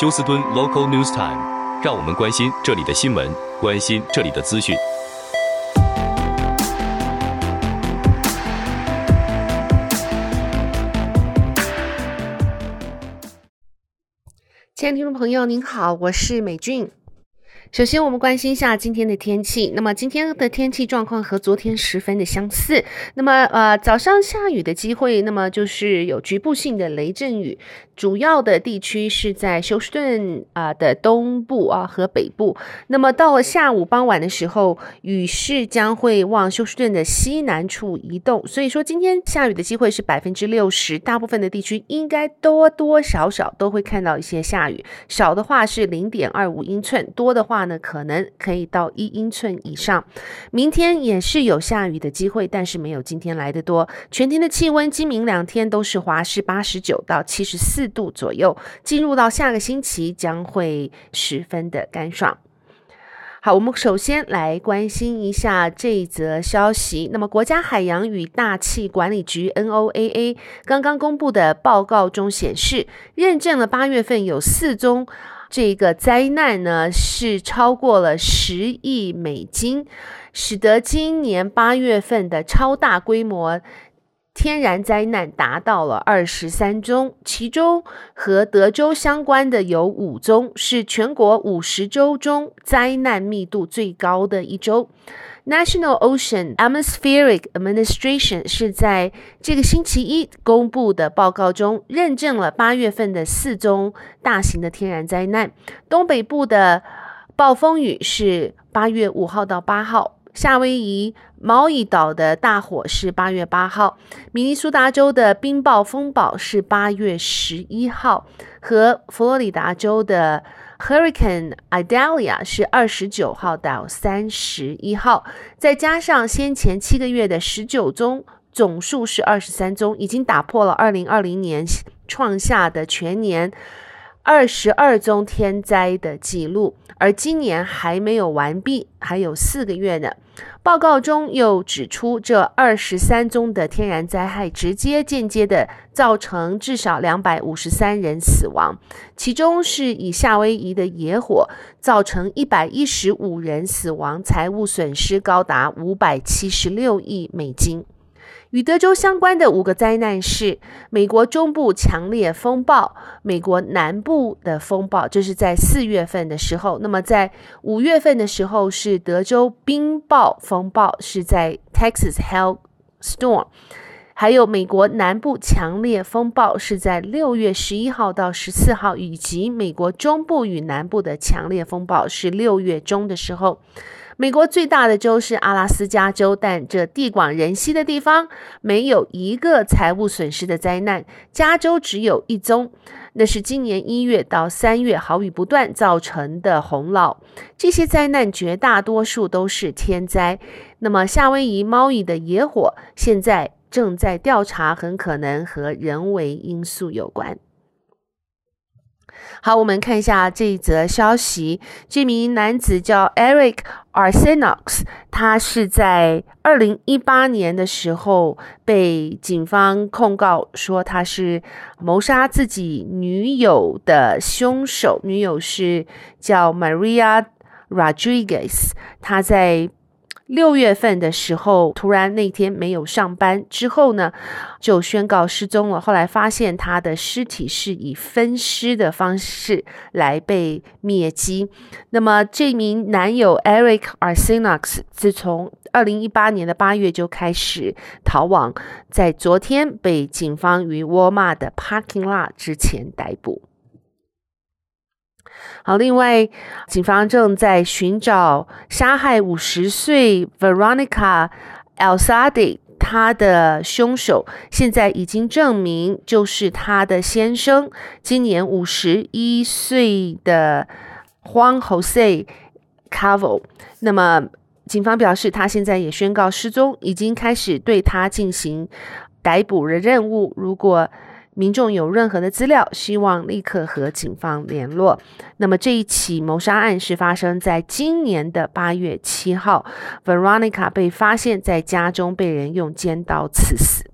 休斯敦 Local News Time，让我们关心这里的新闻，关心这里的资讯。亲爱的听众朋友，您好，我是美俊。首先，我们关心一下今天的天气。那么，今天的天气状况和昨天十分的相似。那么，呃，早上下雨的机会，那么就是有局部性的雷阵雨。主要的地区是在休斯顿啊的东部啊和北部。那么到了下午傍晚的时候，雨势将会往休斯顿的西南处移动。所以说今天下雨的机会是百分之六十，大部分的地区应该多多少少都会看到一些下雨。少的话是零点二五英寸，多的话呢可能可以到一英寸以上。明天也是有下雨的机会，但是没有今天来得多。全天的气温今明两天都是华氏八十九到七十四度左右，进入到下个星期将会十分的干爽。好，我们首先来关心一下这一则消息。那么，国家海洋与大气管理局 （NOAA） 刚刚公布的报告中显示，认证了八月份有四宗这个灾难呢，是超过了十亿美金，使得今年八月份的超大规模。天然灾难达到了二十三宗，其中和德州相关的有五宗，是全国五十州中灾难密度最高的一州。National Ocean Atmospheric Administration 是在这个星期一公布的报告中认证了八月份的四宗大型的天然灾难。东北部的暴风雨是八月五号到八号。夏威夷毛伊岛的大火是八月八号，明尼苏达州的冰暴风暴是八月十一号，和佛罗里达州的 Hurricane Idalia 是二十九号到三十一号，再加上先前七个月的十九宗，总数是二十三宗，已经打破了二零二零年创下的全年二十二宗天灾的记录，而今年还没有完毕，还有四个月呢。报告中又指出，这二十三宗的天然灾害直接、间接的造成至少两百五十三人死亡，其中是以夏威夷的野火造成一百一十五人死亡，财务损失高达五百七十六亿美金。与德州相关的五个灾难是美国中部强烈风暴、美国南部的风暴，这是在四月份的时候。那么在五月份的时候是德州冰雹风暴，是在 Texas Hailstorm，还有美国南部强烈风暴是在六月十一号到十四号，以及美国中部与南部的强烈风暴是六月中的时候。美国最大的州是阿拉斯加州，但这地广人稀的地方没有一个财务损失的灾难。加州只有一宗，那是今年一月到三月豪雨不断造成的洪涝。这些灾难绝大多数都是天灾。那么夏威夷猫蚁的野火现在正在调查，很可能和人为因素有关。好，我们看一下这一则消息。这名男子叫 Eric Arsenox，他是在二零一八年的时候被警方控告说他是谋杀自己女友的凶手，女友是叫 Maria Rodriguez，他在。六月份的时候，突然那天没有上班，之后呢，就宣告失踪了。后来发现他的尸体是以分尸的方式来被灭迹。那么这名男友 Eric Arsenault 自从二零一八年的八月就开始逃亡，在昨天被警方于沃尔玛的 parking lot 之前逮捕。好，另外，警方正在寻找杀害五十岁 Veronica Elzadi 他的凶手，现在已经证明就是她的先生，今年五十一岁的 Juan Jose Cavo。那么，警方表示，他现在也宣告失踪，已经开始对他进行逮捕的任务。如果民众有任何的资料，希望立刻和警方联络。那么这一起谋杀案是发生在今年的八月七号，Veronica 被发现在家中被人用尖刀刺死。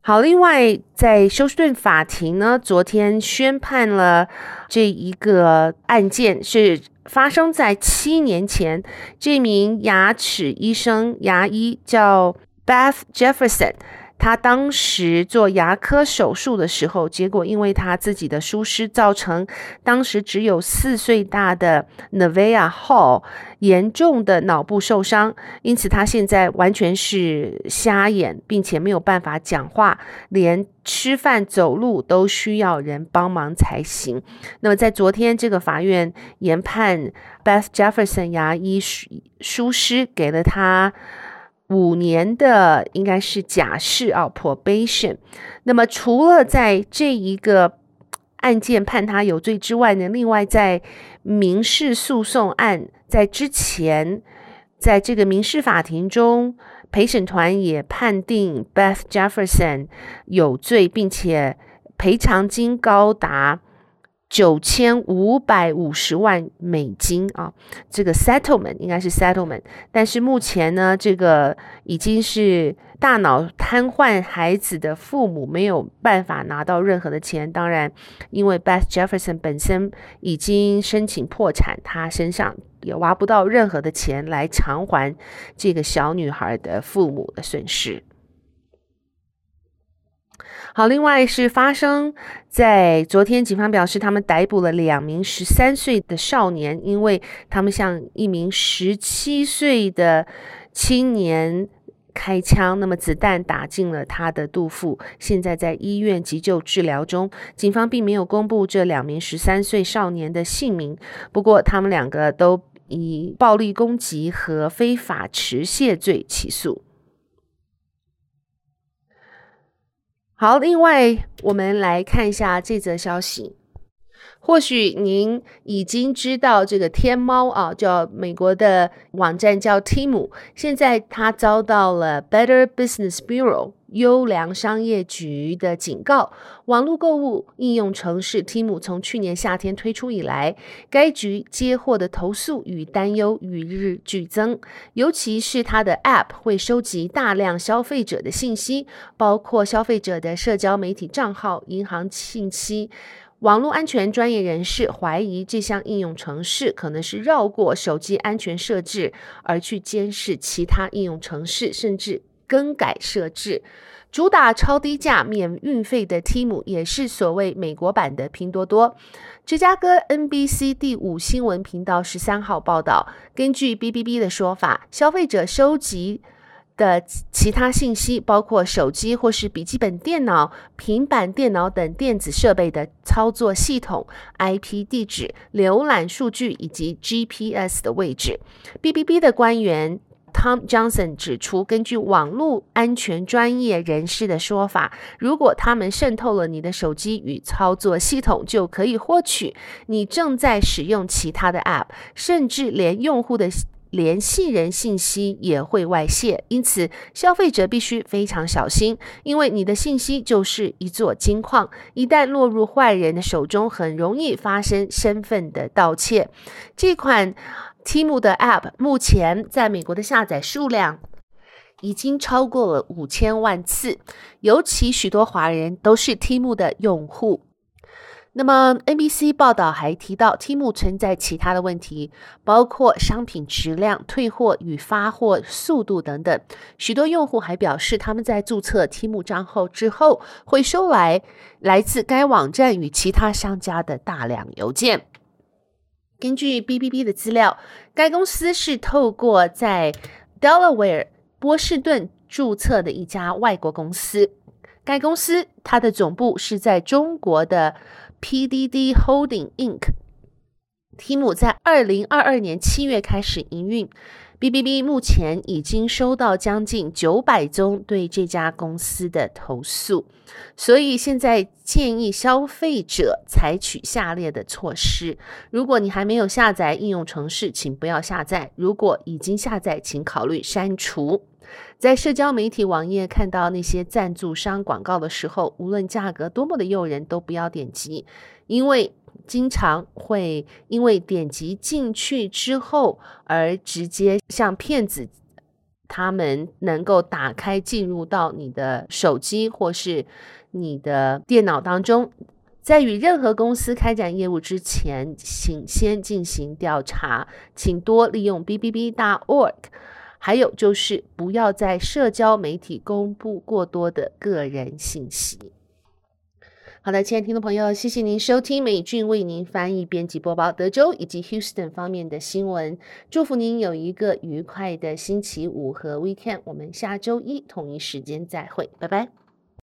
好，另外在休斯顿法庭呢，昨天宣判了这一个案件是发生在七年前，这名牙齿医生牙医叫 Beth Jefferson。他当时做牙科手术的时候，结果因为他自己的疏失，造成当时只有四岁大的 Nevaeh Hall 严重的脑部受伤，因此他现在完全是瞎眼，并且没有办法讲话，连吃饭走路都需要人帮忙才行。那么在昨天，这个法院研判 Beth Jefferson 牙医疏失，给了他。五年的应该是假释啊，probation。那么除了在这一个案件判他有罪之外呢，另外在民事诉讼案在之前，在这个民事法庭中，陪审团也判定 Beth Jefferson 有罪，并且赔偿金高达。九千五百五十万美金啊，这个 settlement 应该是 settlement，但是目前呢，这个已经是大脑瘫痪孩子的父母没有办法拿到任何的钱。当然，因为 Beth Jefferson 本身已经申请破产，他身上也挖不到任何的钱来偿还这个小女孩的父母的损失。好，另外是发生在昨天，警方表示他们逮捕了两名十三岁的少年，因为他们向一名十七岁的青年开枪，那么子弹打进了他的肚腹，现在在医院急救治疗中。警方并没有公布这两名十三岁少年的姓名，不过他们两个都以暴力攻击和非法持械罪起诉。好，另外我们来看一下这则消息。或许您已经知道这个天猫啊，叫美国的网站叫 Temu，现在它遭到了 Better Business Bureau 优良商业局的警告。网络购物应用程式 Temu 从去年夏天推出以来，该局接获的投诉与担忧与日俱增，尤其是它的 App 会收集大量消费者的信息，包括消费者的社交媒体账号、银行信息。网络安全专业人士怀疑这项应用程式可能是绕过手机安全设置而去监视其他应用程式，甚至更改设置。主打超低价免运费的 Temu 也是所谓美国版的拼多多。芝加哥 NBC 第五新闻频道十三号报道，根据 BBB 的说法，消费者收集的其他信息包括手机或是笔记本电脑、平板电脑等电子设备的操作系统、IP 地址、浏览数据以及 GPS 的位置。BBB 的官员 Tom Johnson 指出，根据网络安全专业人士的说法，如果他们渗透了你的手机与操作系统，就可以获取你正在使用其他的 App，甚至连用户的。联系人信息也会外泄，因此消费者必须非常小心，因为你的信息就是一座金矿，一旦落入坏人的手中，很容易发生身份的盗窃。这款 Timu 的 App 目前在美国的下载数量已经超过了五千万次，尤其许多华人都是 Timu 的用户。那么，NBC 报道还提到，Temu 存在其他的问题，包括商品质量、退货与发货速度等等。许多用户还表示，他们在注册 Temu 账号之后，会收来来自该网站与其他商家的大量邮件。根据 BBB 的资料，该公司是透过在 Delaware 波士顿注册的一家外国公司。该公司它的总部是在中国的。PDD Holding Inc. 题目在二零二二年七月开始营运。BBB 目前已经收到将近九百宗对这家公司的投诉，所以现在建议消费者采取下列的措施：如果你还没有下载应用程式，请不要下载；如果已经下载，请考虑删除。在社交媒体网页看到那些赞助商广告的时候，无论价格多么的诱人，都不要点击，因为经常会因为点击进去之后而直接向骗子他们能够打开进入到你的手机或是你的电脑当中。在与任何公司开展业务之前，请先进行调查，请多利用 bbb.org。还有就是不要在社交媒体公布过多的个人信息。好的，亲爱的听众朋友，谢谢您收听美俊为您翻译、编辑、播报德州以及 Houston 方面的新闻。祝福您有一个愉快的星期五和 Weekend。我们下周一同一时间再会，拜拜。